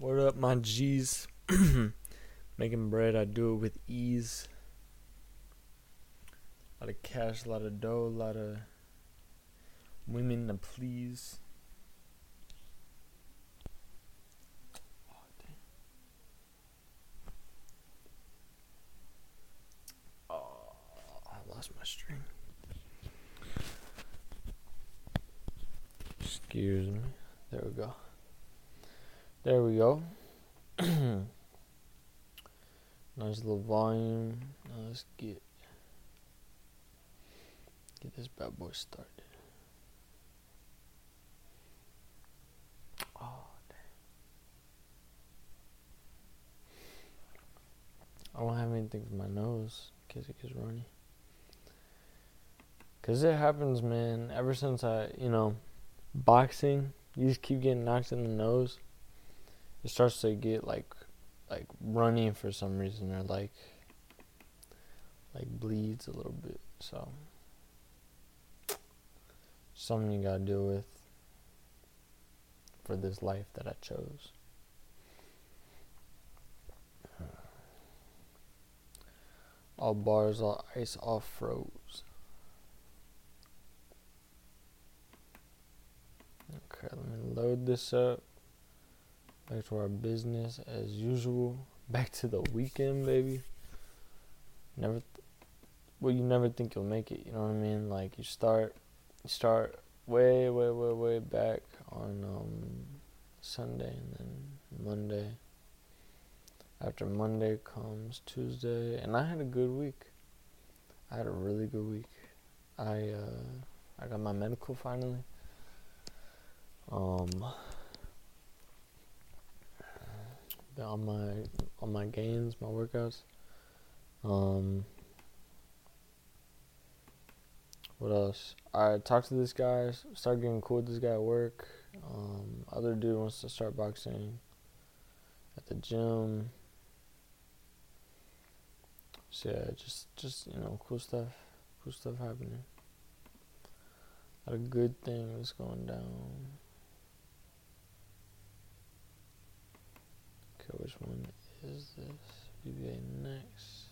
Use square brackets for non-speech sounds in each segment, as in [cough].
What up, my G's? [clears throat] Making bread, I do it with ease. A lot of cash, a lot of dough, a lot of women to please. Oh. Oh, I lost my string. Excuse me. There we go. [clears throat] Nice little volume. Now let's get get this bad boy started. Oh damn. I don't have anything for my nose in case it gets runny. Cause it happens, man. Ever since I, you know, boxing, you just keep getting knocked in the nose it starts to get like like runny for some reason or like like bleeds a little bit so something you gotta deal with for this life that I chose. All bars, all ice, all froze. Okay, let me load this up. Back to our business as usual. Back to the weekend, baby. Never, th- well, you never think you'll make it. You know what I mean? Like you start, you start way, way, way, way back on um, Sunday, and then Monday. After Monday comes Tuesday, and I had a good week. I had a really good week. I uh, I got my medical finally. Um, on my on my gains, my workouts. Um, what else? I talked to this guy, started getting cool with this guy at work. Um, other dude wants to start boxing at the gym. So yeah, just just you know, cool stuff, cool stuff happening. A lot of good things going down. Which one is this? VBA next.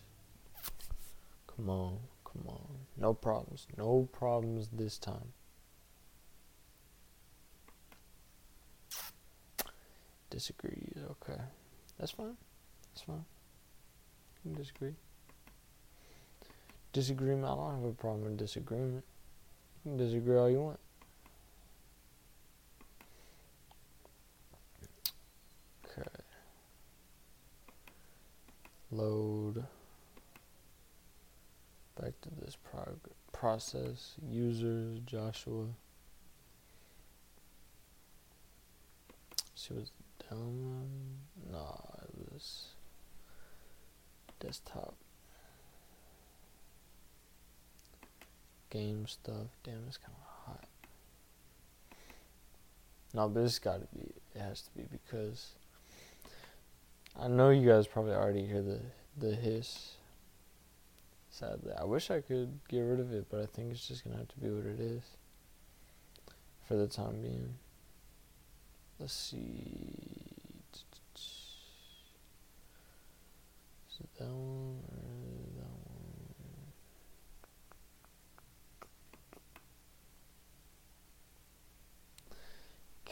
Come on, come on. No problems. No problems this time. Disagree. Okay. That's fine. That's fine. You can disagree. Disagreement. I don't have a problem with disagreement. You can disagree all you want. Load back to this prog- process. Users Joshua. See what's down nah it was desktop. Game stuff. Damn it's kind of hot. No but it's gotta be it has to be because I know you guys probably already hear the the hiss. Sadly, I wish I could get rid of it, but I think it's just gonna have to be what it is for the time being. Let's see. Is it that one or that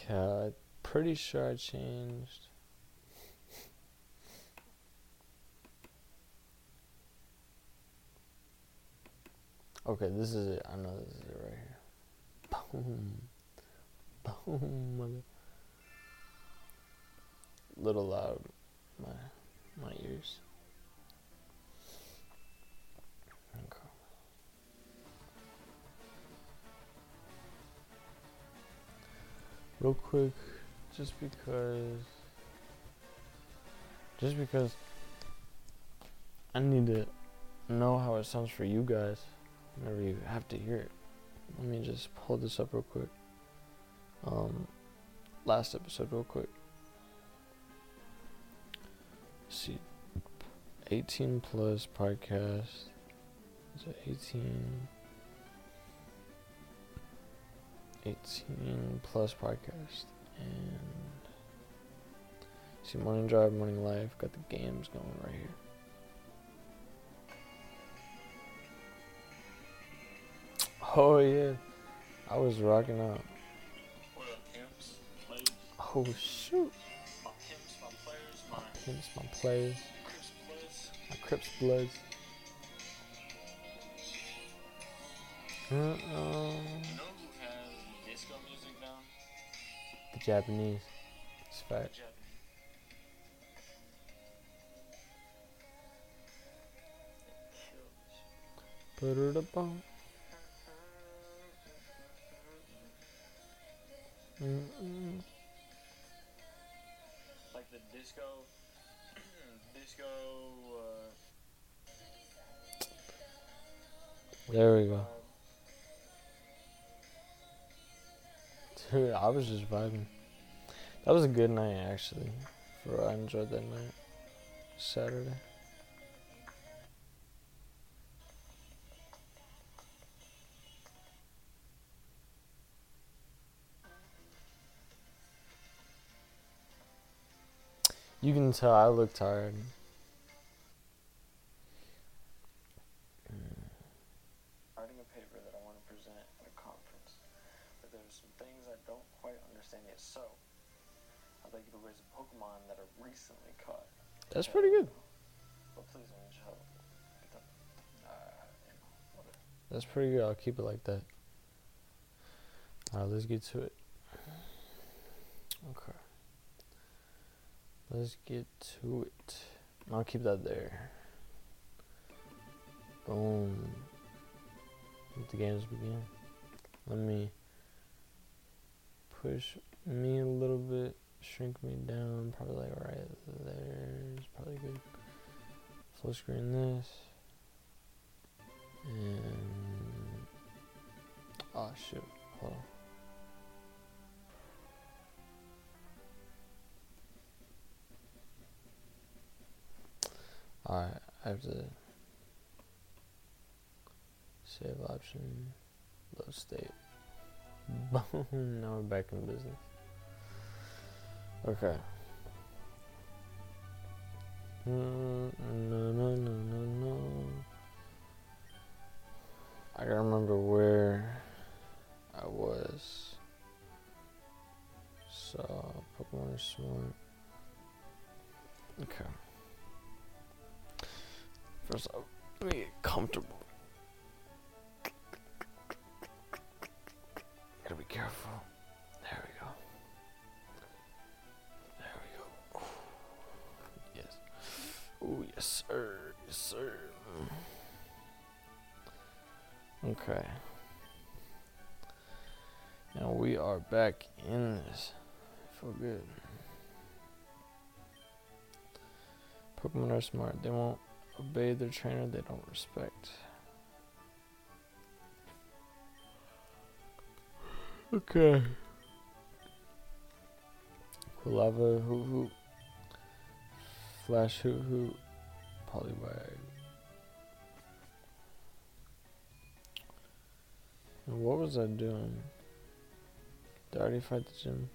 one? Okay, pretty sure I changed. Okay, this is it. I know this is it right here. Boom. Boom. Mother. Little loud. My my ears. Okay. Real quick, just because just because I need to know how it sounds for you guys whenever you have to hear it. Let me just pull this up real quick. Um, last episode, real quick. Let's see, 18 plus podcast. Is it 18? 18 plus podcast. And See, morning drive, morning life. Got the games going right here. [laughs] Oh yeah, I was rocking out. Oh shoot, My pimps, my players, my pimps, my players, Crips Bloods. my Crips Bloods. Now? The Japanese. It's fact. Put it up on. Mm-mm. Like the disco, [clears throat] disco. Uh, There we go. Dude, I was just vibing. That was a good night actually. For I enjoyed that night. Saturday. You can tell I look tired. writing a paper that I want to present at a conference, but there's some things I don't quite understand yet. So, I'd like you to raise a Pokemon that are recently caught. That's pretty good. But please, I need help. Get the, uh, you know, whatever. That's pretty good. I'll keep it like that. Alright, let's get to it. Okay. Let's get to it. I'll keep that there. Boom. Let the games begin. Let me push me a little bit, shrink me down, probably like right there is probably good. Full screen this. And oh shoot, hold on. Alright, I have to save option, load state. Boom, [laughs] now we're back in business. Okay. No, no, no, no, no. I gotta remember where I was. So, Pokemon are smart. Okay. Let me get comfortable. Gotta be careful. There we go. There we go. Yes. Oh yes, sir. Yes, sir. Okay. Now we are back in this. Feel good. Pokemon are smart. They won't obey their trainer they don't respect. Okay. Quilava, Hoothoot. Flash Hoothoot. Poliwag. And what was I doing? Did I already fight the gym?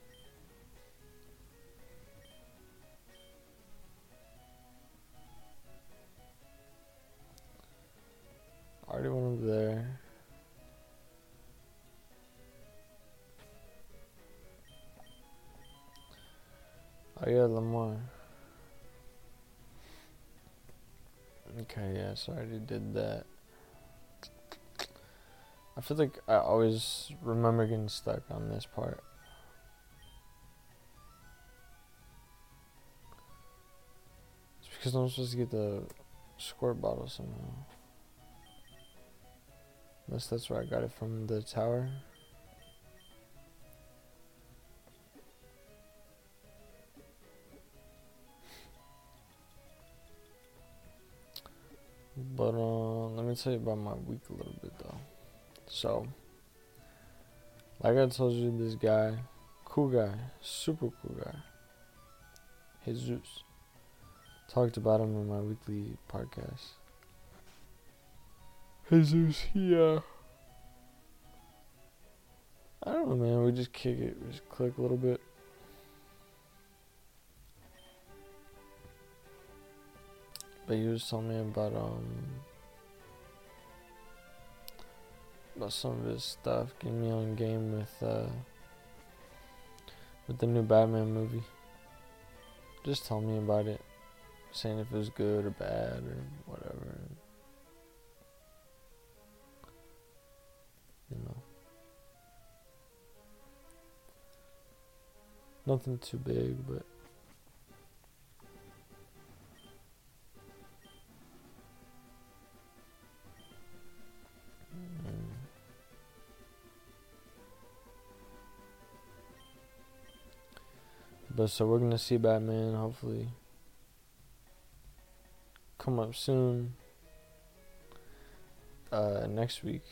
Already went over there. Oh yeah, Lamar. Okay, yeah, so I already did that. I feel like I always remember getting stuck on this part. It's because I'm supposed to get the squirt bottle somehow. Unless that's where I got it from the tower. But uh, let me tell you about my week a little bit though. So, like I told you, this guy, cool guy, super cool guy, Jesus, talked about him in my weekly podcast. Jesus, yeah. I don't know, man. We just kick it, we just click a little bit. But he was telling me about um about some of his stuff, getting me on game with uh with the new Batman movie. Just tell me about it, saying if it was good or bad or whatever. Nothing too big, but. But so we're gonna see Batman hopefully come up soon. Uh, next week.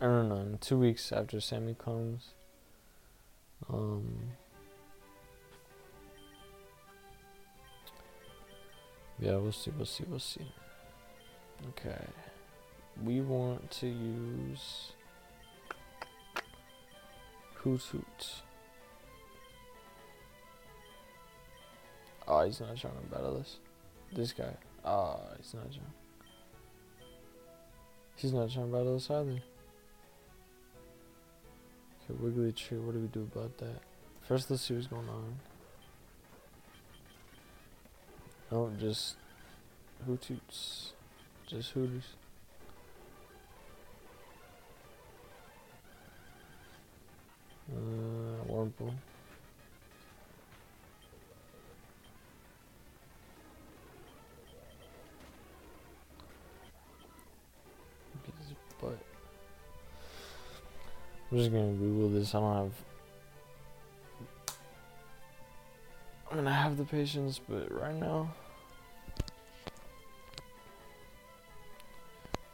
I don't know, in two weeks after Sammy comes. Um, yeah, we'll see, we'll see, we'll see. Okay. We want to use Hoothoot. Oh, he's not trying to battle this. This guy. Oh, he's not trying. He's not trying to battle us either. Okay, Wiggly Tree, what do we do about that? First, let's see what's going on. Oh, just Hoots. Just Hooters. Uh, butt. I'm just gonna Google this. I don't have. I'm gonna have the patience, but right now.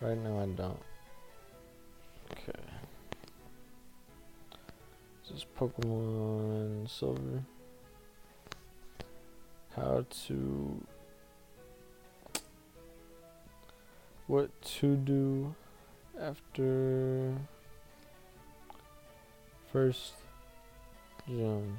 Right now, I don't. Okay. This is Pokemon Silver. How to. What to do after first gym.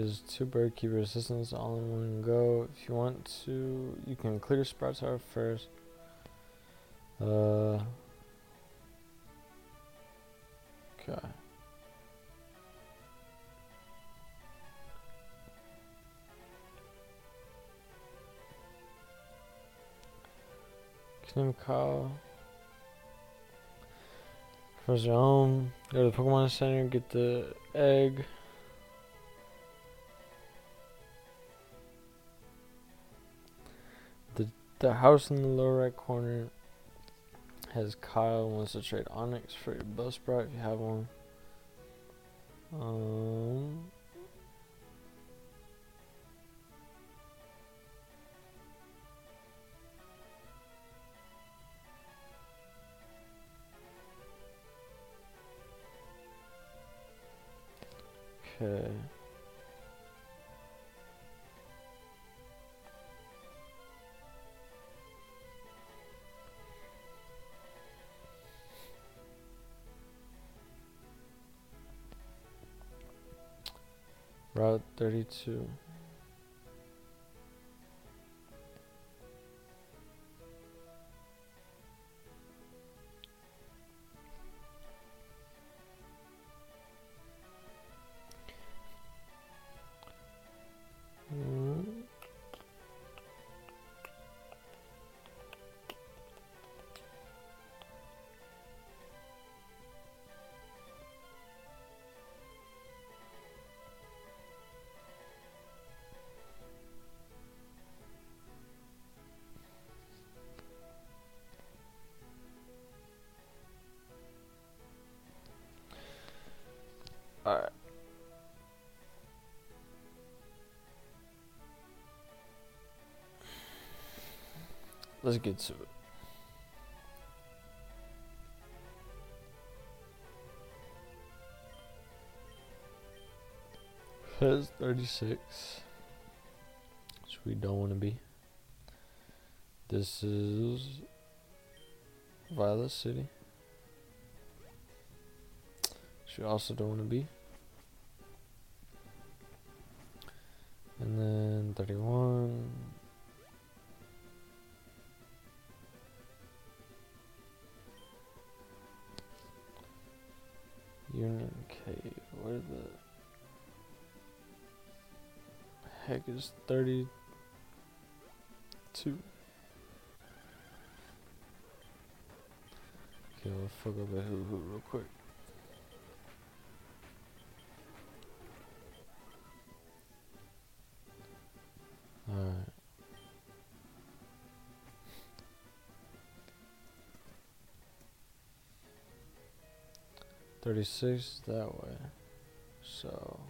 Is two bird keeper assistants all in one go. If you want to, you can clear Sprout Tower first. Uh. Okay. Kyle. First your home. Go to the Pokemon Center, get the egg. The house in the lower right corner has Kyle wants to trade Onix for your Bellsprout if you have one. Um, okay. Route 32. Let's get to it. Pez 36. Which we don't want to be. This is Violet City. Which we also don't want to be. And then 31. Union Cave. Where the heck is 32? Okay, we'll fuck up a hoo hoo real quick. 36 that way. So,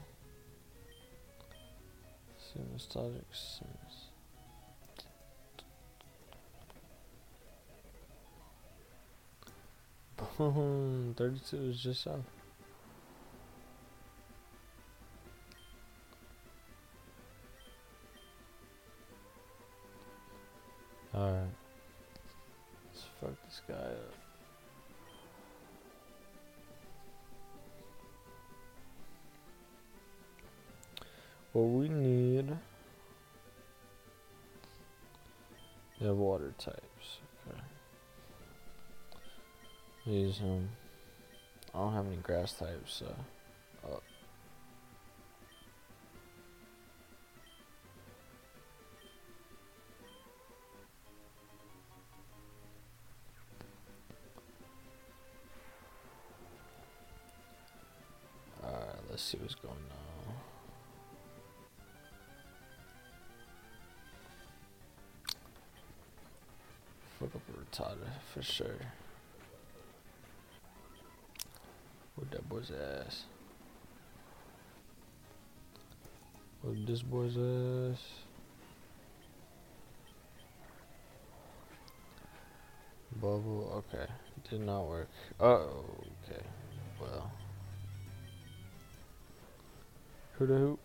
nostalgic sense. Boom! 32 is just up. What we need. Yeah, water types. Okay. These um I don't have any grass types, so oh. Alright, let's see what's going on. Retarded for sure. With that boy's ass. With this boy's ass. Bubble, okay. Did not work. Oh, okay. Well. Who the hoop?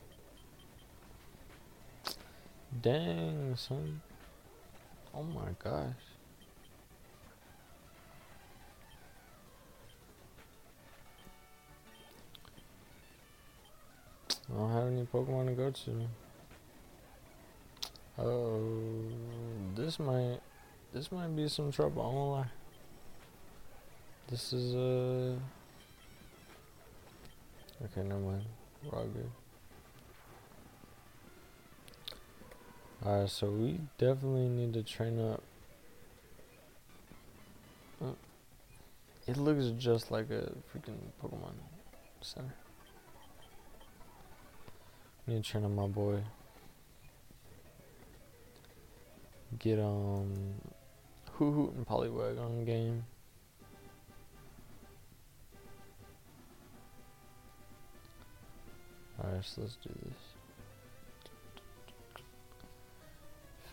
Dang, son. Oh my gosh. I don't have any Pokemon to go to. Oh, this might, this might be some trouble. I lie. This is uh. Okay, never mind. We're all good. Alright, so we definitely need to train up. It looks just like a freaking Pokemon Center. Need to train up my boy. Get um Hoothoot and Poliwag on game. Alright, so let's do this.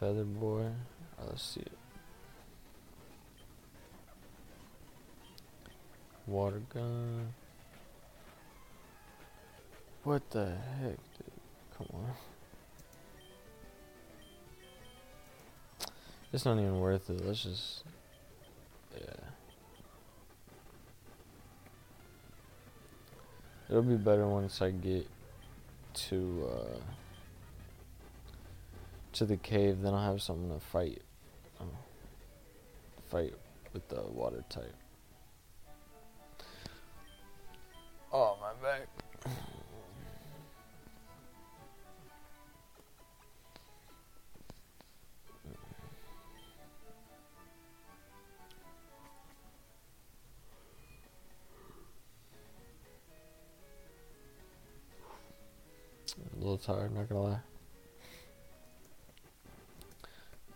Feather Boy. Oh, let's see it. Water gun. What the heck, dude? It's not even worth it. Let's just. Yeah. It'll be better once I get to, uh. To the cave, then I'll have something to fight. Uh, fight with the water type. Oh, my back. Little tired, not gonna lie.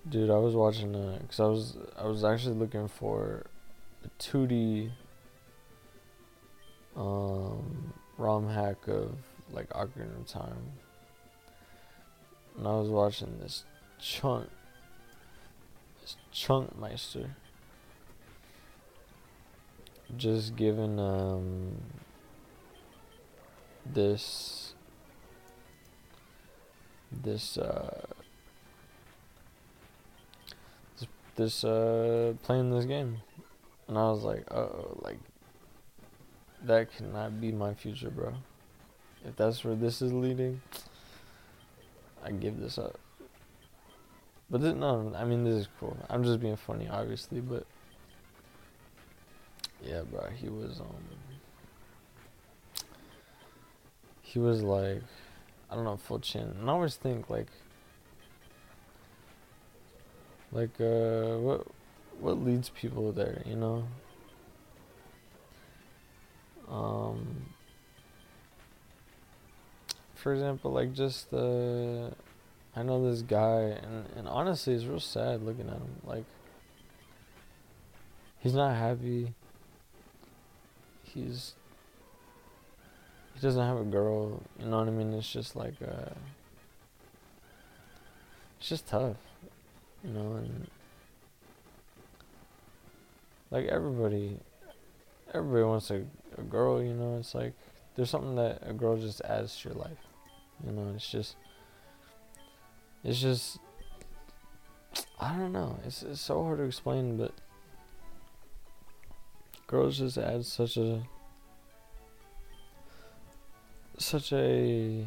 Dude, I was watching uh, cause I was I was actually looking for a 2D um ROM hack of like Ocarina of Time. And I was watching this chunk this chunk meister just giving um this this uh this, uh playing this game. And I was like uh oh like that cannot be my future bro. If that's where this is leading I give this up. But this, no I mean this is cool. I'm just being funny obviously but yeah bro he was um he was like I don't know, full chin. And I always think like like uh what what leads people there, you know? Um for example, like just uh I know this guy and, and honestly it's real sad looking at him. Like he's not happy. He's he doesn't have a girl, you know what I mean? It's just like uh it's just tough, you know, and like everybody everybody wants a, a girl, you know, it's like there's something that a girl just adds to your life. You know, it's just it's just I don't know. It's it's so hard to explain, but girls just add such a such a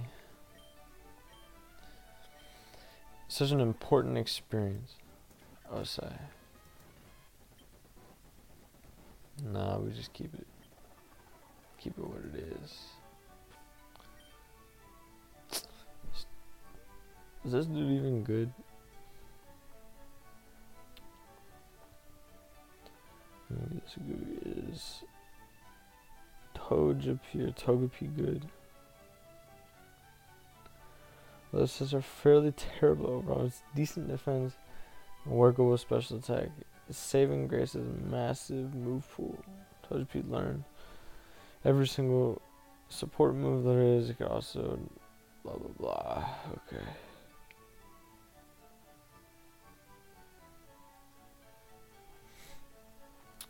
such an important experience. I would say. Nah, we just keep it keep it what it is. Is this dude even good? Maybe this guy is Togepi or Togepi good. Those are fairly terrible overall. It's decent defense workable special attack. Saving grace is massive move pool. Togepi learn every single support move there is. It can also blah blah blah. Okay.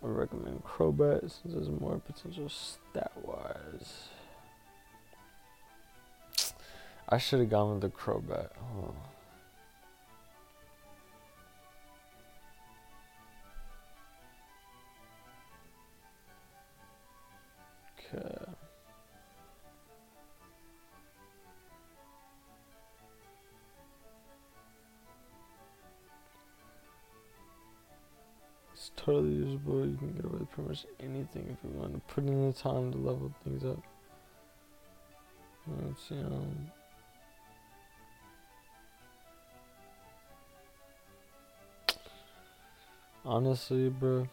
I recommend Crobat since there's more potential stat wise. I should have gone with the Crobat. Oh. Okay. It's totally usable. You can get away with pretty much anything if you want to put in the time to level things up. Let's see. Um, honestly, bro.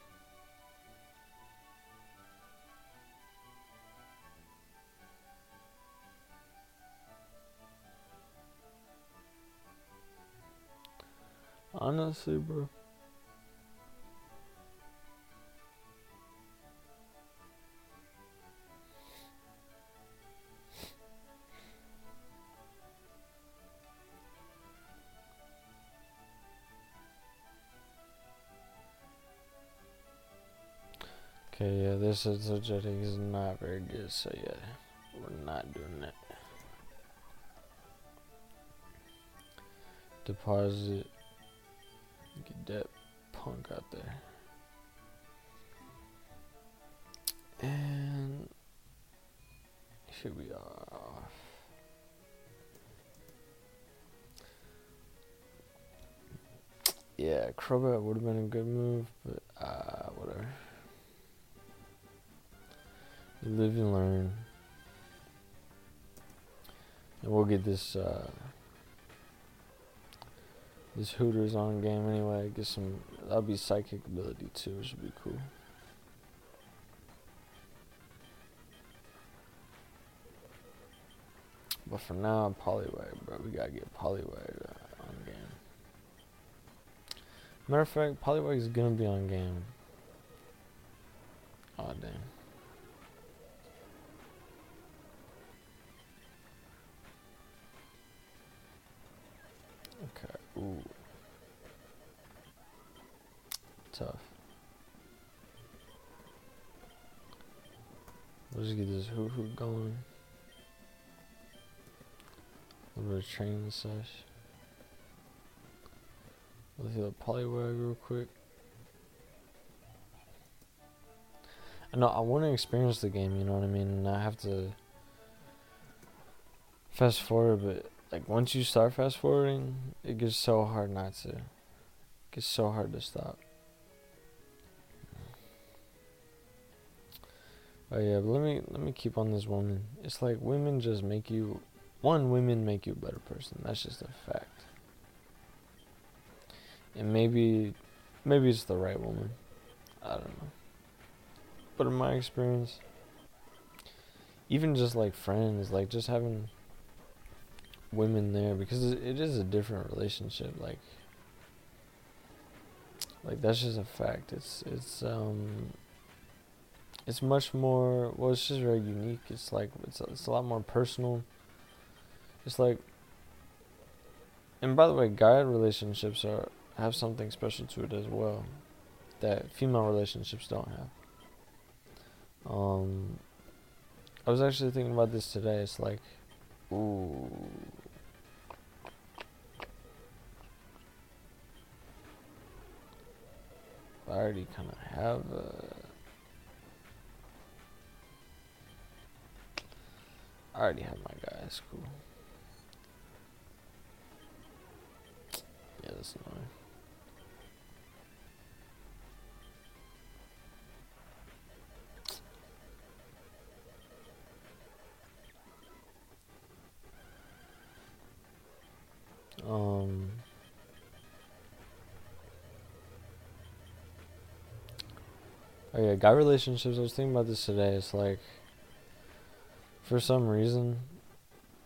Honestly, bro. This is is not very good, so yeah, we're not doing that. Deposit, get that punk out there. And here we are. Yeah, Crobat would have been a good move, but uh, whatever. Live and learn. And we'll get this uh, this Hooters on game anyway. Get some that'll be psychic ability too, which would be cool. But for now, Poliwag, bro. We gotta get Poliwag uh, on game. Matter of fact, Poliwag is gonna be on game. Oh damn. Okay. Ooh. Tough. Let's get this hoo hoo going. A little bit of training sesh. Let's do a Poliwag real quick. I know I want to experience the game, you know what I mean? I have to fast forward, but like once you start fast forwarding, it gets so hard not to. It gets so hard to stop. Oh yeah, but let me let me keep on this woman. It's like women just make you one women make you a better person. That's just a fact. And maybe maybe it's the right woman. I don't know. But in my experience, even just like friends, like just having women there because it is a different relationship like like that's just a fact. It's it's um it's much more well it's just very unique. It's like it's it's a lot more personal. It's like and by the way guy relationships are have something special to it as well that female relationships don't have. Um i was actually thinking about this today. It's like ooh I already kind of have a. I already have my guys. Cool. Yeah, that's annoying. Um. Oh yeah, guy relationships. I was thinking about this today. It's like, for some reason,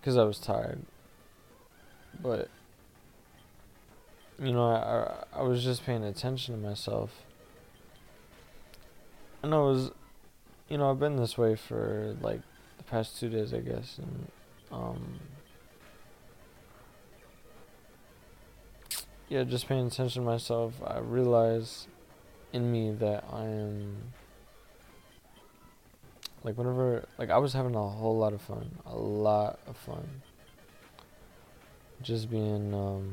because I was tired, but you know, I, I I was just paying attention to myself, and I was, you know, I've been this way for like the past two days, I guess, and um. Yeah, just paying attention to myself, I realized in me that I am like whenever like I was having a whole lot of fun, a lot of fun. Just being um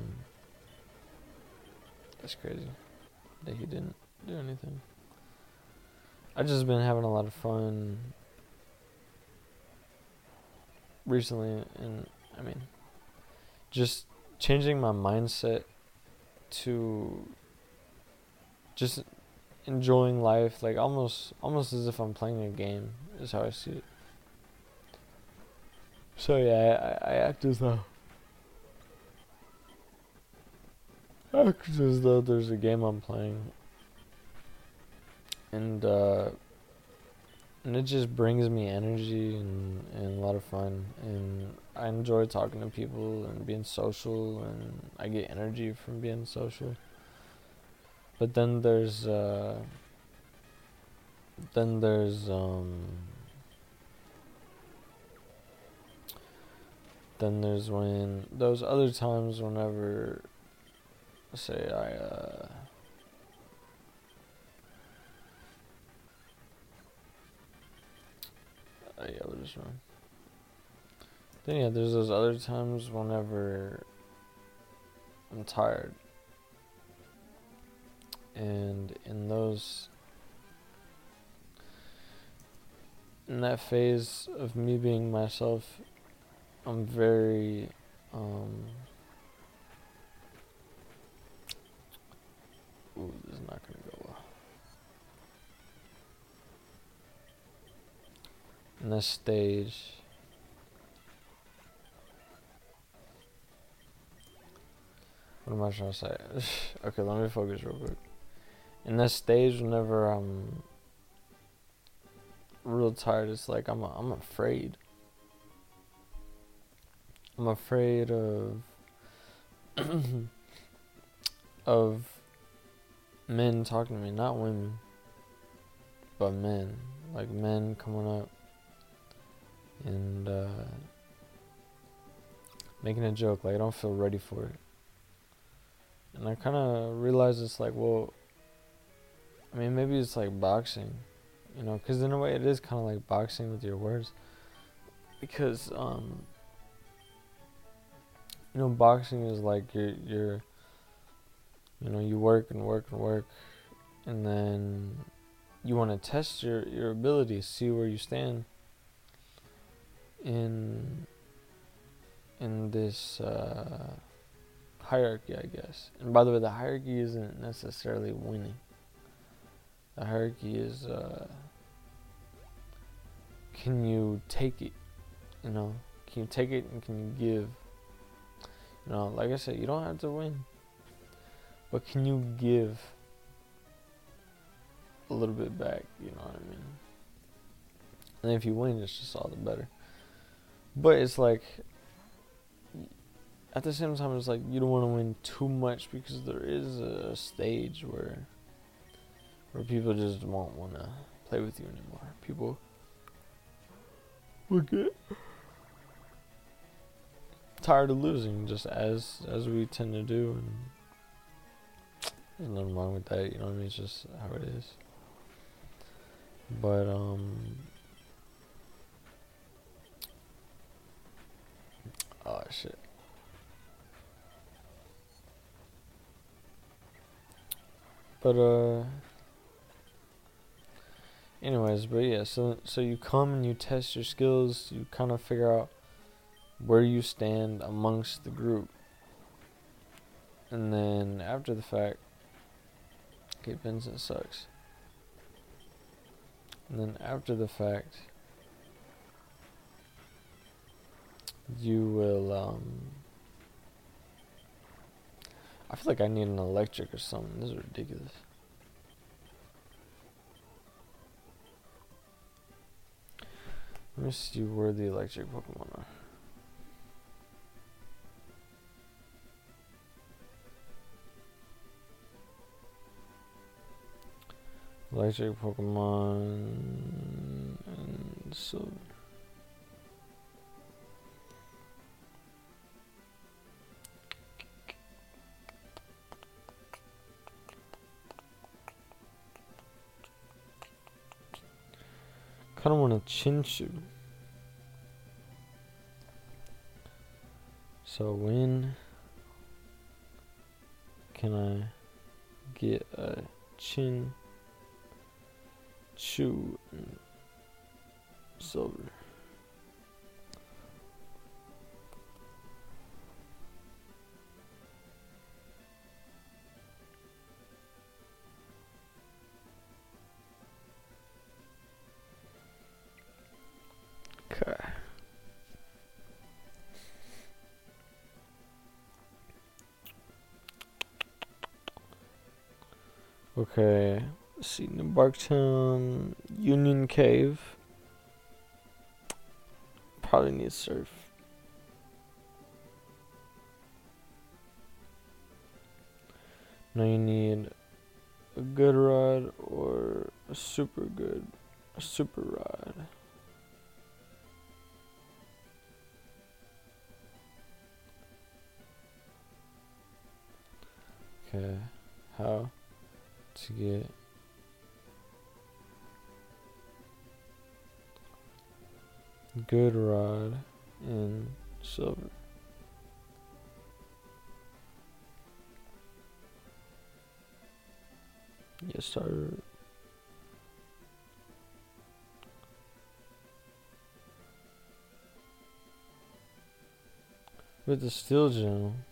that's crazy that he didn't do anything. I just been having a lot of fun recently and I mean just changing my mindset to just enjoying life, like almost almost as if I'm playing a game is how I see it. So yeah, I, I act as though act as though there's a game I'm playing, and uh, and it just brings me energy and and a lot of fun, and I enjoy talking to people and being social, and I get energy from being social. But then there's uh, then there's um, then there's when those other times whenever say I uh, oh yeah, what is wrong? Then yeah, there's those other times whenever I'm tired and in those in that phase of me being myself i'm very um ooh, this is not gonna go well in this stage what am I trying to say? [laughs] okay, let me focus real quick in this stage whenever I'm real tired it's like I'm I'm afraid. I'm afraid of [coughs] of men talking to me. Not women but men. Like men coming up and uh, making a joke. Like I don't feel ready for it. And I kind of realize it's like well I mean, maybe it's like boxing, you know, because in a way it is kind of like boxing with your words. Because, um, you know, boxing is like you're you're you know, you work and work and work and then you want to test your your abilities, see where you stand in in this uh, hierarchy, I guess. And by the way, the hierarchy isn't necessarily winning. The hierarchy is uh, can you take it? You know, can you take it and can you give? You know, like I said, you don't have to win, but can you give a little bit back? You know what I mean? And if you win, it's just all the better. But it's like at the same time, it's like you don't want to win too much because there is a stage where where people just won't want to play with you anymore. People will get tired of losing, just as as we tend to do, and there's nothing wrong with that. You know what I mean? It's just how it is. But um. Oh shit. But uh anyways, but yeah, so so you come and you test your skills, you kind of figure out where you stand amongst the group. And then after the fact, okay, Vincent sucks. And then after the fact, you will um I feel like I need an electric or something. This is ridiculous. Let me see where the electric Pokemon are. Electric Pokemon and so kind of want to Chinchou. So when can I get a Chin Chew silver? Okay. See. New Bark Town, Union Cave. Probably need surf. Now you need a good rod or a super good, a super rod. Okay, how to get good rod and silver. Yes, sir. With the steel gem.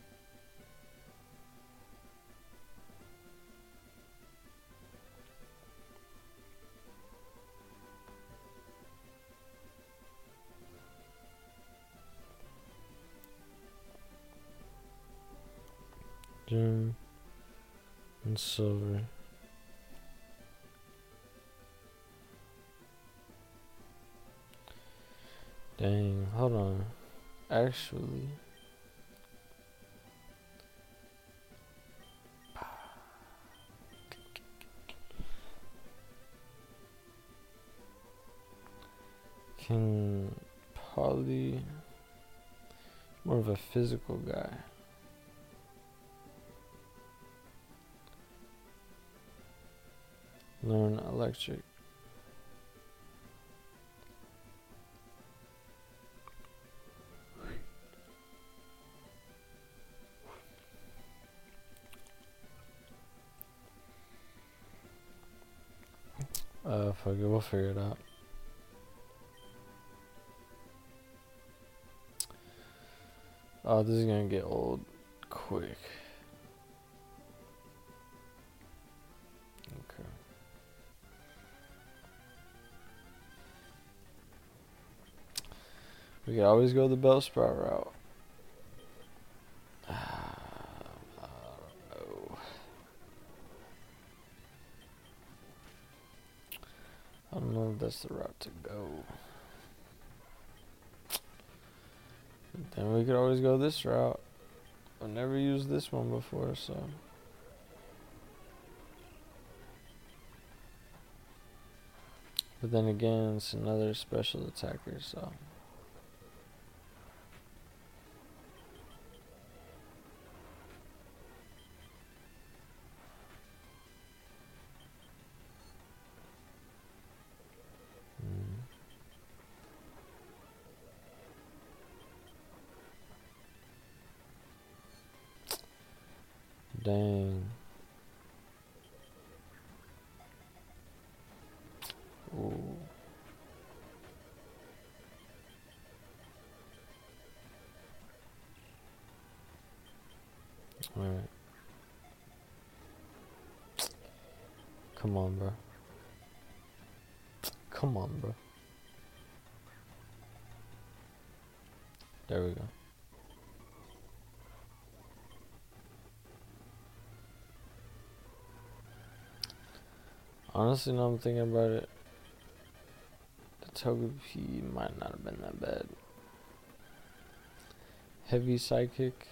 And silver. Dang, hold on. Actually, can probably more of a physical guy. Learn electric. Uh, fuck it, we'll figure it out. Oh, this is gonna get old quick. We could always go the Bellsprout route. Oh. I don't know if that's the route to go. Then we could always go this route. I've never used this one before, so. But then again, it's another special attacker, so. Come on, bro. Come on, bro. There we go. Honestly, now I'm thinking about it. The Togepi might not have been that bad. Heavy Psychic.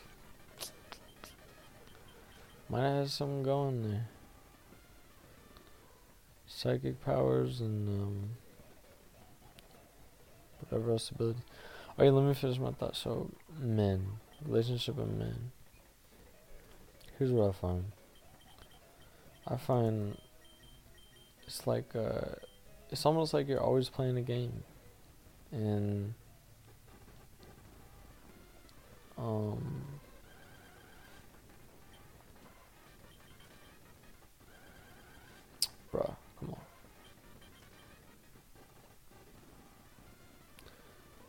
Might have had something going there. Psychic powers and um, whatever else ability. Okay, let me finish my thought. So, men. Relationship of men. Here's what I find. I find it's like uh it's almost like you're always playing a game and um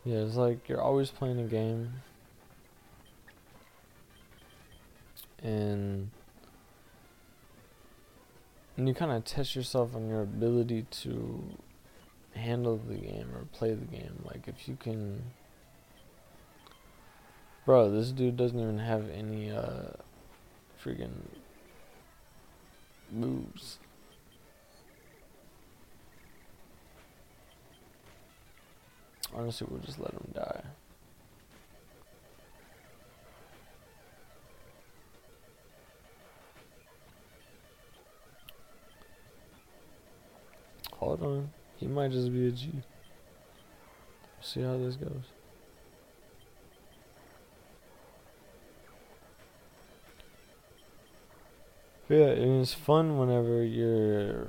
yeah it's like you're always playing a game and and you kind of test yourself on your ability to handle the game or play the game. Like if you can, bro, this dude doesn't even have any uh, freaking moves. Honestly, we'll just let him die. Hold on. He might just be a G. See how this goes. Yeah, and it's fun whenever you're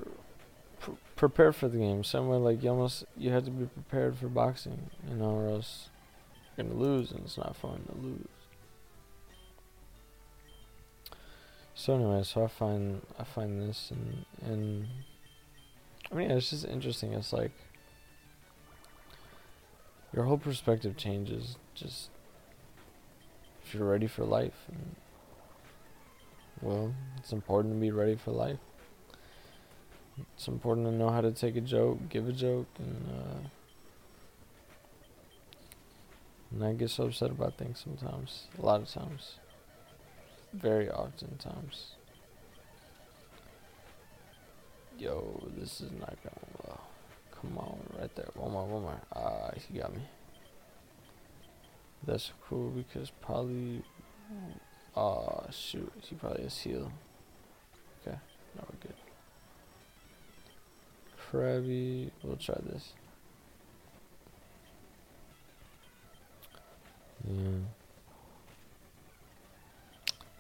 pr- prepared for the game. Somewhere like you almost you have to be prepared for boxing, you know, or else you're gonna lose, and it's not fun to lose. So anyway, so I find I find this and and I mean, it's just interesting. It's like your whole perspective changes just if you're ready for life. And, well, it's important to be ready for life. It's important to know how to take a joke, give a joke, and uh, not get so upset about things sometimes. A lot of times. Very often times. Yo, this is not going well. Come on, right there. One more, one more. Ah, he got me. That's cool because probably. Ah, shoot. He probably has heal. Krabby. We'll try this. Yeah.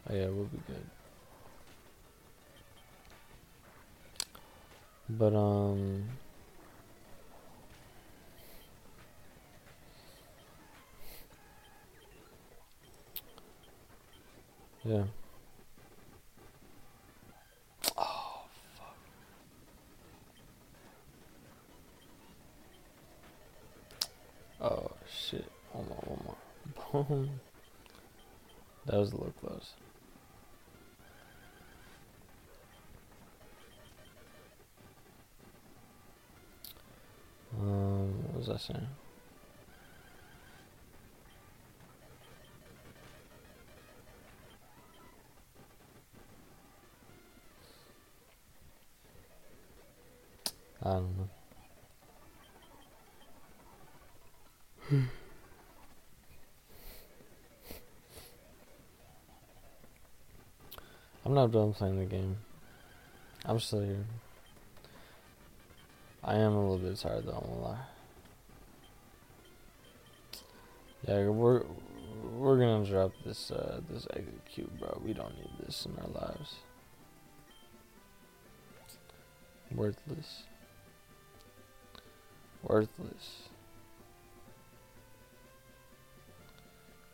Oh, yeah, we'll be good. But um Yeah. Oh fuck. [laughs] that was a little close. Um, what was I saying? I don't know. Done playing the game. I'm still here. I am a little bit tired though, I'm gonna lie. Yeah, we're we're gonna drop this uh this Exeggcute, bro. We don't need this in our lives. Worthless. Worthless.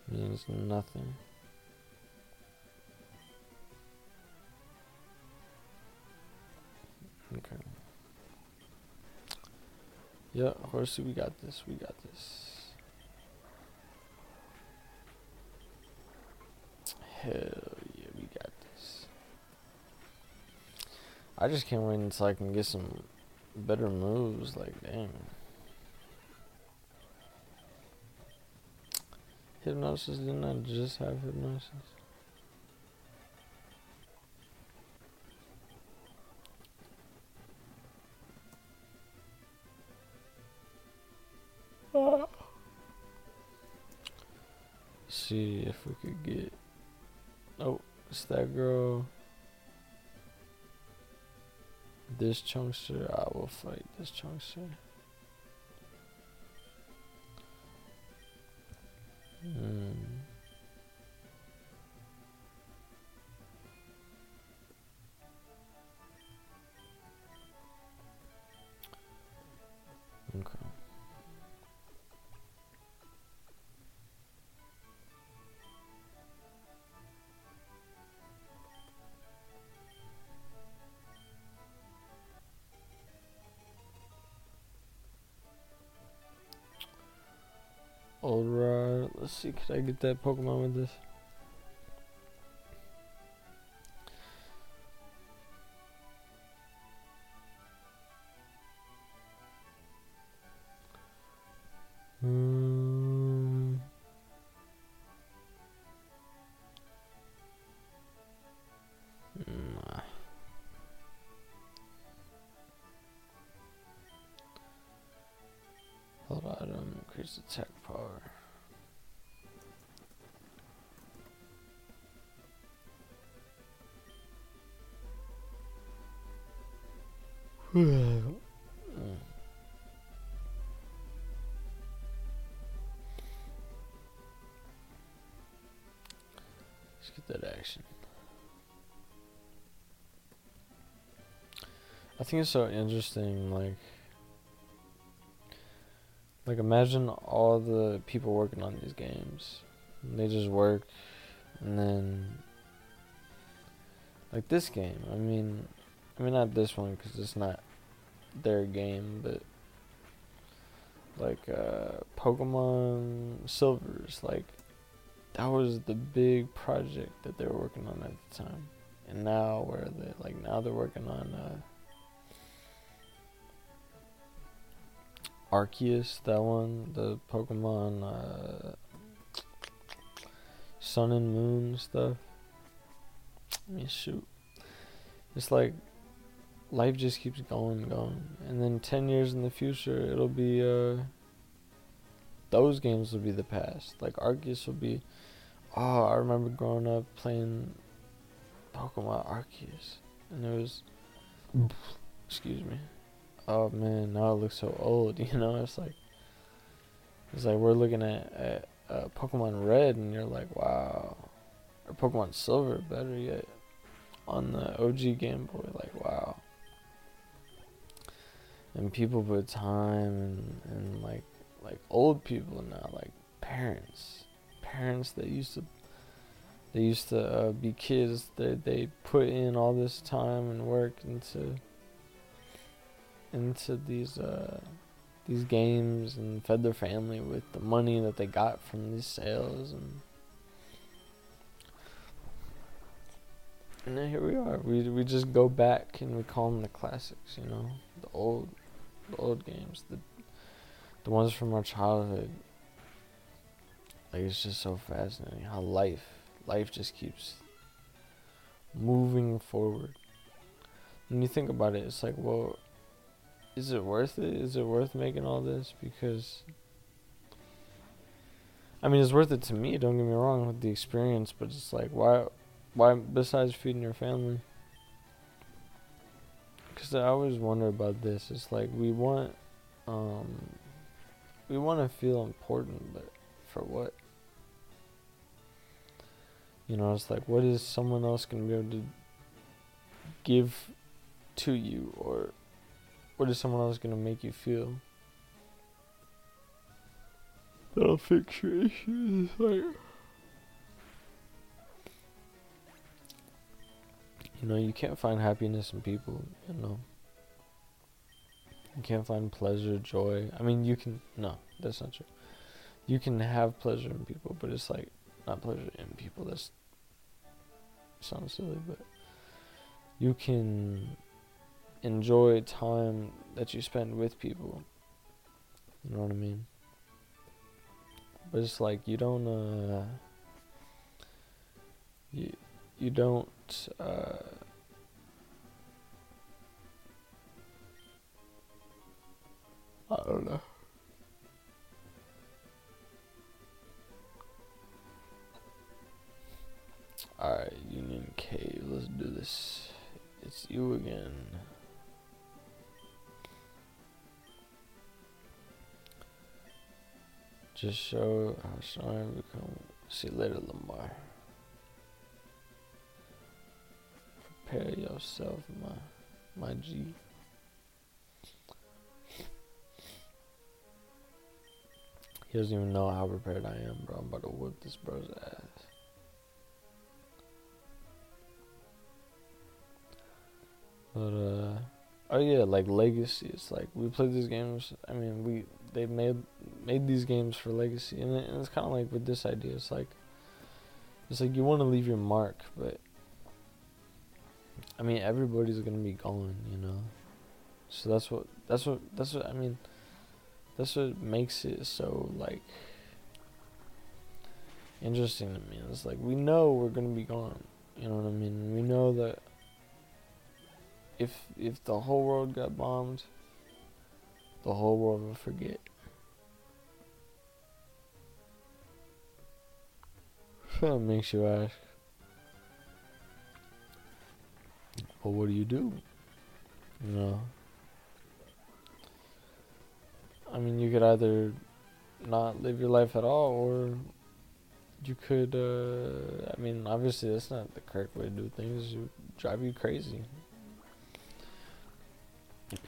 Means nothing. Okay. Yeah, horsey, we got this. We got this. Hell yeah, we got this. I just can't wait until I can get some better moves. Like, damn. Hypnosis, didn't I just have hypnosis? See if we could get. Oh, it's that girl. This chunkster, I will fight this chunkster. Hmm. Could I get that Pokemon with this? I think it's so interesting, like, like imagine all the people working on these games. They just work, and then, like this game. I mean, I mean not this one because it's not their game, but like uh, Pokemon Silvers, like that was the big project that they were working on at the time. And now where they like now they're working on uh Arceus, that one, the Pokemon uh Sun and Moon stuff. I mean shoot. It's like life just keeps going and going. And then 10 years in the future, it'll be, uh, those games will be the past. Like Arceus will be, oh, I remember growing up playing Pokemon Arceus. And it was, excuse me. Oh man, now it looks so old, [laughs] you know? It's like, it's like we're looking at, at uh, Pokemon Red and you're like, wow. Or Pokemon Silver, better yet. On the OG Game Boy, like, wow and people put time and, and like like old people now like parents parents that used to they used to uh, be kids that they put in all this time and work into into these uh these games and fed their family with the money that they got from these sales and and then here we are. We we just go back and we call them the classics, you know, the old the old games, the the ones from our childhood. Like it's just so fascinating how life life just keeps moving forward. When you think about it, it's like, well, is it worth it? Is it worth making all this? Because I mean, it's worth it to me. Don't get me wrong with the experience, but it's like, why, why besides feeding your family? Because I always wonder about this. It's like we want, um, we want to feel important, but for what? You know, it's like, what is someone else gonna be able to give to you, or what is someone else gonna make you feel? That'll fix your issues. Like, you know, you can't find happiness in people. You know, you can't find pleasure, joy. I mean, you can. No, that's not true. You can have pleasure in people, but it's like not pleasure in people. That's sounds silly, but you can enjoy time that you spend with people. You know what I mean? But it's like you don't uh you you don't uh I don't know. Alright, Union Cave, let's do this. It's you again. Just show how strong I become. See you later, Lamar. Prepare yourself, my my G. He doesn't even know how prepared I am, bro. I'm about to whip this bro's ass. But uh oh yeah, like Legacy. It's like we played these games. I mean, we they made made these games for Legacy, and, it, and it's kind of like with this idea. It's like it's like you want to leave your mark, but I mean everybody's gonna be gone, you know. So that's what that's what that's what I mean. That's what makes it so like interesting to me. It's like we know we're gonna be gone. You know what I mean? We know that if if the whole world got bombed, the whole world would forget. That makes you ask. Well, what do you do? You know. I mean, you could either not live your life at all, or you could. Uh, I mean, obviously, that's not the correct way to do things. It would drive you crazy.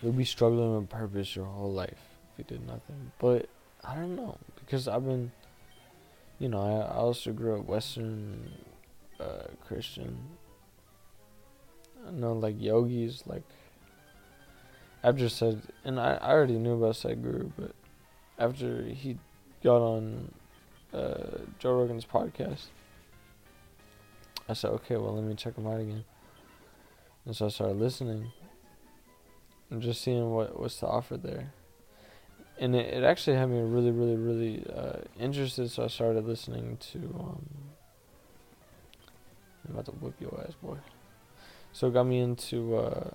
You'll be struggling with purpose your whole life if you did nothing. But I don't know because I've been, you know, I, I also grew up Western uh, Christian. I know like yogis like. After said, and I, I already knew about Sadhguru, but after he got on uh, Joe Rogan's podcast, I said, okay, well, let me check him out again. And so I started listening and just seeing what what's to offer there. And it, it actually had me really, really, really uh, interested. So I started listening to. Um, I'm about to whip your ass, boy. So it got me into uh,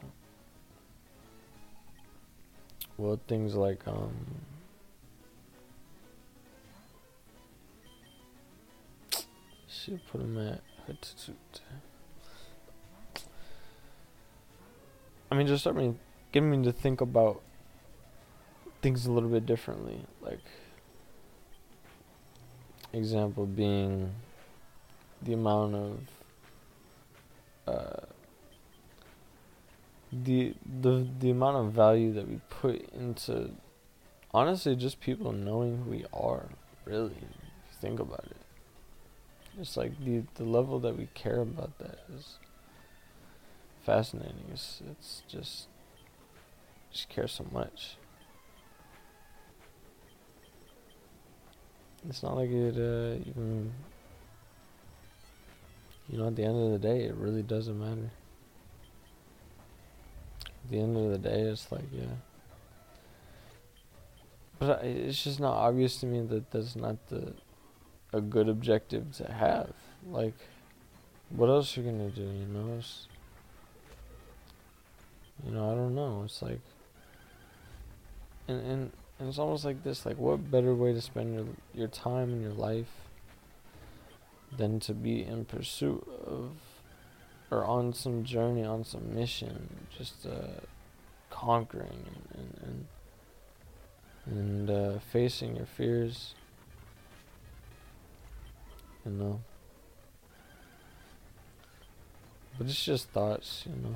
well things like um. Should put him at. I mean, just mean, getting me to think about things a little bit differently. Like, example being the amount of uh, the the the amount of value that we put into honestly just people knowing who we are. Really, think about it, it's like the the level that we care about that is fascinating. It's it's just just care so much. It's not like it uh, even. You know, at the end of the day, it really doesn't matter. At the end of the day, it's like, yeah. But it's just not obvious to me that that's not the a good objective to have. Like, what else are you gonna do? You know, it's, you know, I don't know. It's like, and and and it's almost like this. Like, what better way to spend your your time and your life than to be in pursuit of, or on some journey, on some mission, just uh, conquering and and. and uh, facing your fears. You know. But it's just thoughts, you know.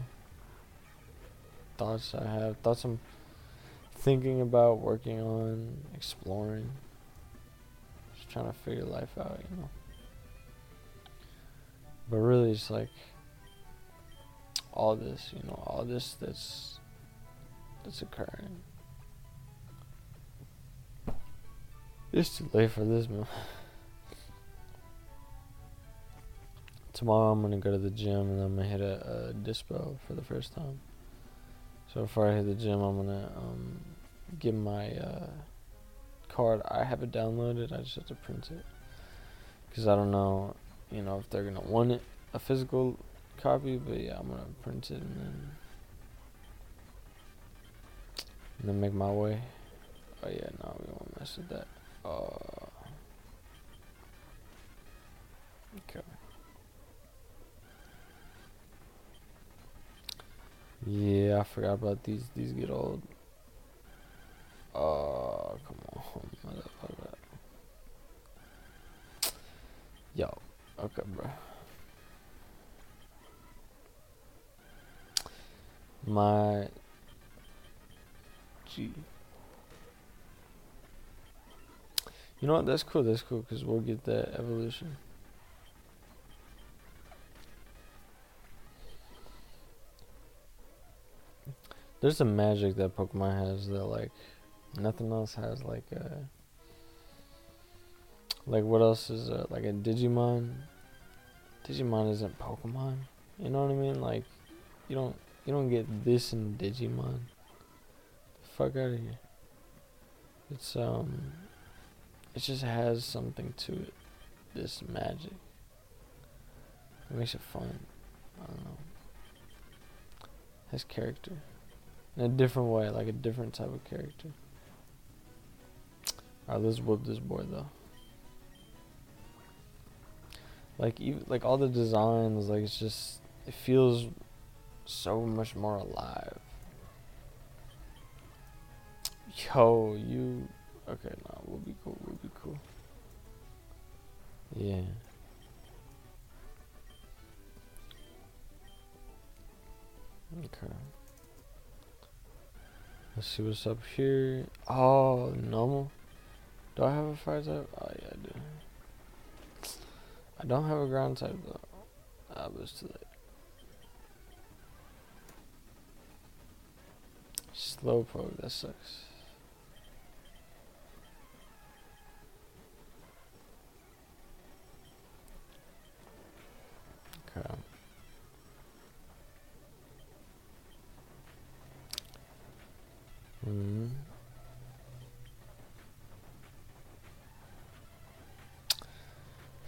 Thoughts I have, thoughts I'm thinking about, working on, exploring. Just trying to figure life out, you know. But really, it's like all this, you know, all this that's that's occurring. It's too late for this, man. Tomorrow I'm gonna go to the gym and I'm gonna hit a, a dispo for the first time. So before I hit the gym, I'm gonna um, get my uh, card. I have it downloaded. I just have to print it because I don't know, you know, if they're gonna want it a physical copy. But yeah, I'm gonna print it and then and then make my way. Oh yeah, no, we won't mess with that. Uh, okay. Yeah, I forgot about these. These get old. Uh, come on. [laughs] Yo, okay, bro. My G. You know what? That's cool. That's cool because we'll get that evolution. There's some magic that Pokemon has that like nothing else has. Like uh, like what else is uh, like a Digimon? Digimon isn't Pokemon. You know what I mean? Like you don't you don't get this in Digimon. The fuck out of here. It's um it just has something to it. This magic. It makes it fun. I don't know. has character. In a different way, like a different type of character. Alright, let's whoop this boy though. Like even like all the designs, like it's just it feels so much more alive. Yo, you Okay, nah, we'll be cool. We'll be cool. Yeah. Okay. Let's see what's up here. Oh, normal. Do I have a fire type? Oh yeah, I do. I don't have a ground type though. But it's too late. Slowpoke, that sucks. Okay. Hmm.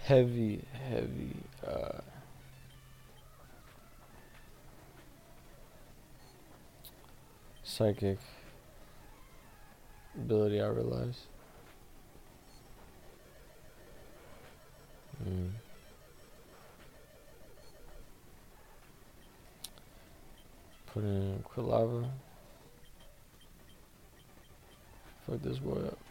Heavy, heavy, uh, psychic ability, I realize. Mm. Put in Quilava. Fuck this boy up.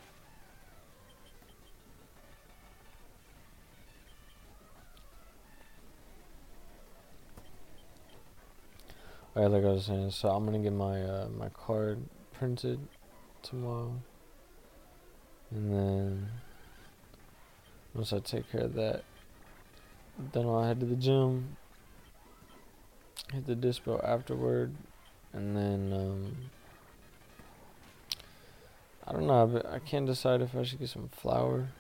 Alright, like I was saying, so I'm gonna get my uh, my card printed tomorrow, and then once I take care of that, then I'll head to the gym, hit the dispo afterward, and then um, I don't know. but I can't decide if I should get some flour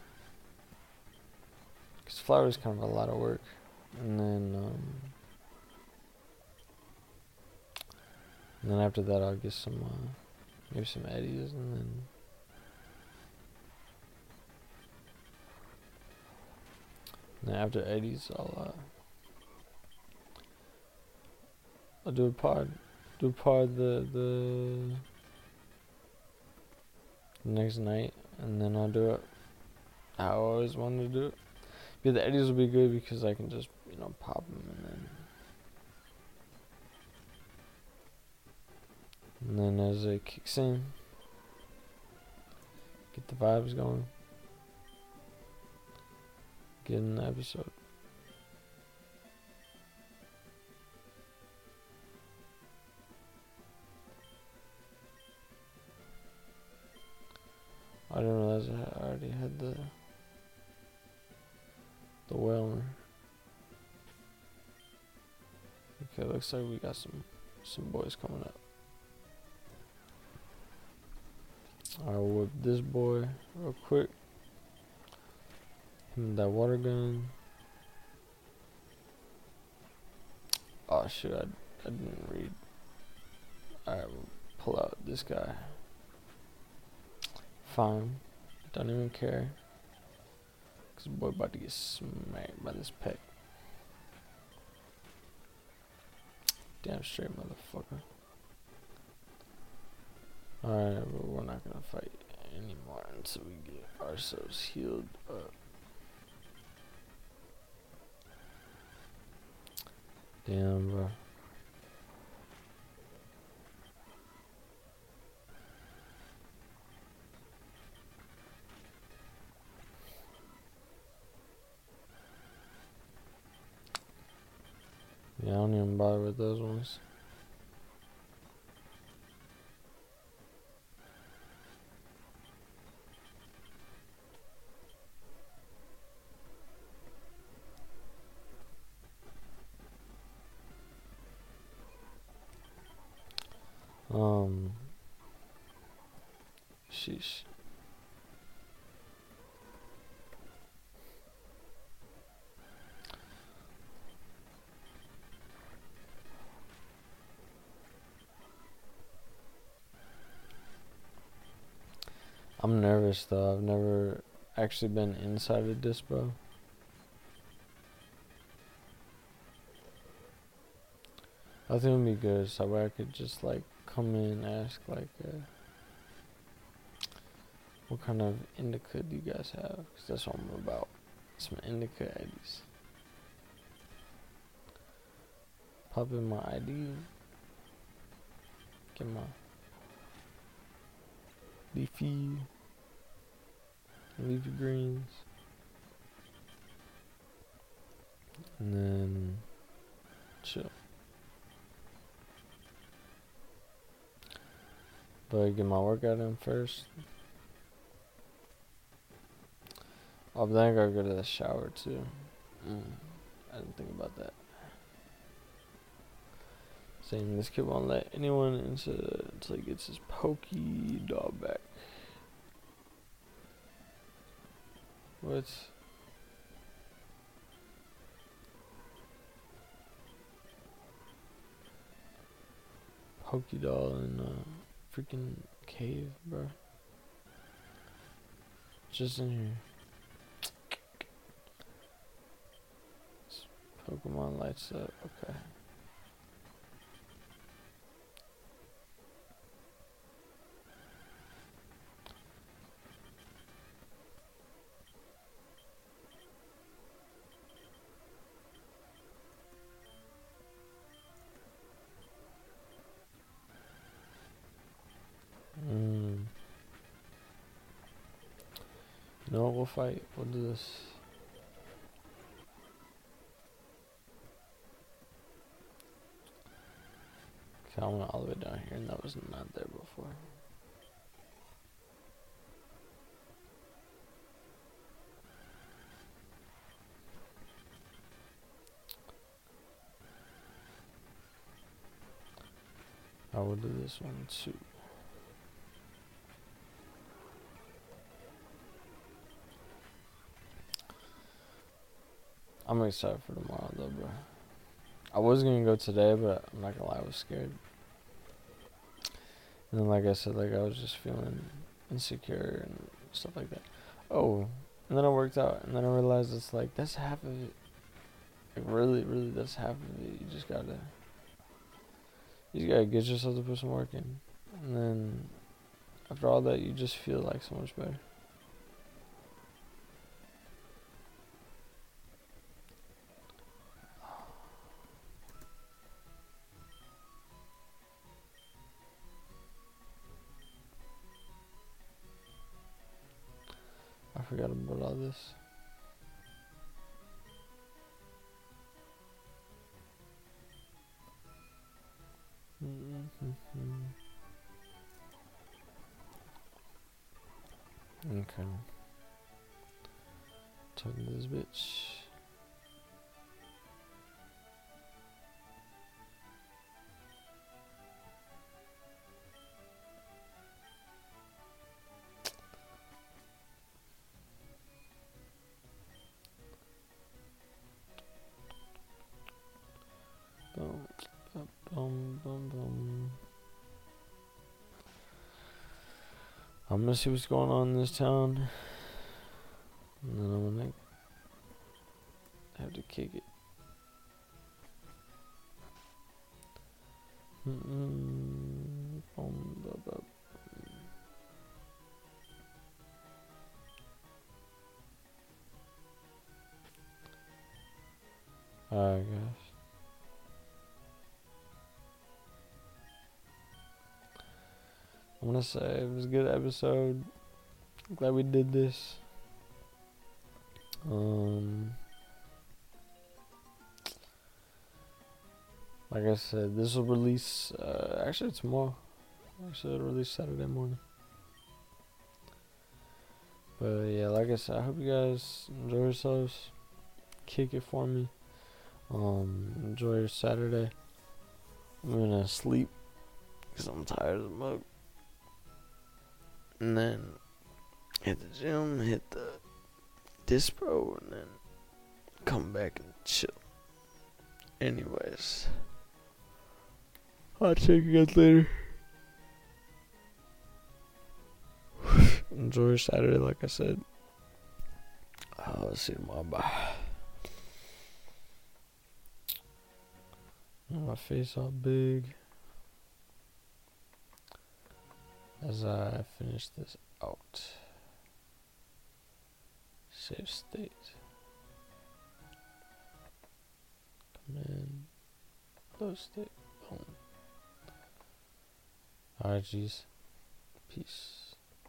flower is kind of a lot of work, and then um, and then after that I'll get some uh, maybe some eddies, and then and then after eddies I'll uh, I'll do a pod, do a pod the the next night, and then I'll do it. I always wanted to do it. Yeah, the eddies will be good because I can just you know pop them and then. And then as it kicks in, get the vibes going, get in the episode. I didn't realize I already had the the whaler. Okay, looks like we got some some boys coming up. I'll whip this boy real quick. Him with that water gun. Oh shoot, I, I didn't read. Alright, we'll pull out this guy. Fine. Don't even care. Cause boy about to get smacked by this pet. Damn straight motherfucker. Alright, but we're not gonna fight anymore until we get ourselves healed up. Damn, bro. Yeah, I don't even bother with those ones. I'm nervous though. I've never actually been inside a dispo. I think it'd be good so I could just like come in and ask like uh, what kind of indica do you guys have? Cause that's what I'm about. Some indica eddies. Pop in my ID. Get my leafy leafy greens. And then chill. But I get my workout in first. Oh, then I gotta go to the shower too. Mm, I didn't think about that. Saying this kid won't let anyone into until he gets his pokey dog back. What? Pokey doll in a freaking cave, bro. Just in here. This Pokemon lights up. Okay. Mm. No, we'll fight. We'll do this. Okay, I went all the way down here, and that was not there before. I will do this one too. I'm excited for tomorrow though, bro. I was gonna go today, but I'm not gonna lie, I was scared. And then, like I said, like I was just feeling insecure and stuff like that. Oh, and then I worked out, and then I realized it's like that's half of it. Like really, really, that's half of it. You just gotta, you just gotta get yourself to put some work in, and then after all that, you just feel like so much better. This. Boom, boom. I'm gonna see what's going on in this town. And then I'm gonna have to kick it. Mm-mm. Gonna say it was a good episode. Glad we did this. Um, like I said, this will release uh, actually tomorrow. Actually, it'll release Saturday morning. But yeah, like I said, I hope you guys enjoy yourselves. Kick it for me. Um, enjoy your Saturday. I'm gonna sleep because I'm tired as mug and then hit the gym, hit the dispo, and then come back and chill. Anyways, I'll check you guys later. Enjoy your Saturday, like I said. I'll see you tomorrow. Bye. My face all big. As I finish this out. Save state. Command. Load state. Boom. Alright, G's. Peace.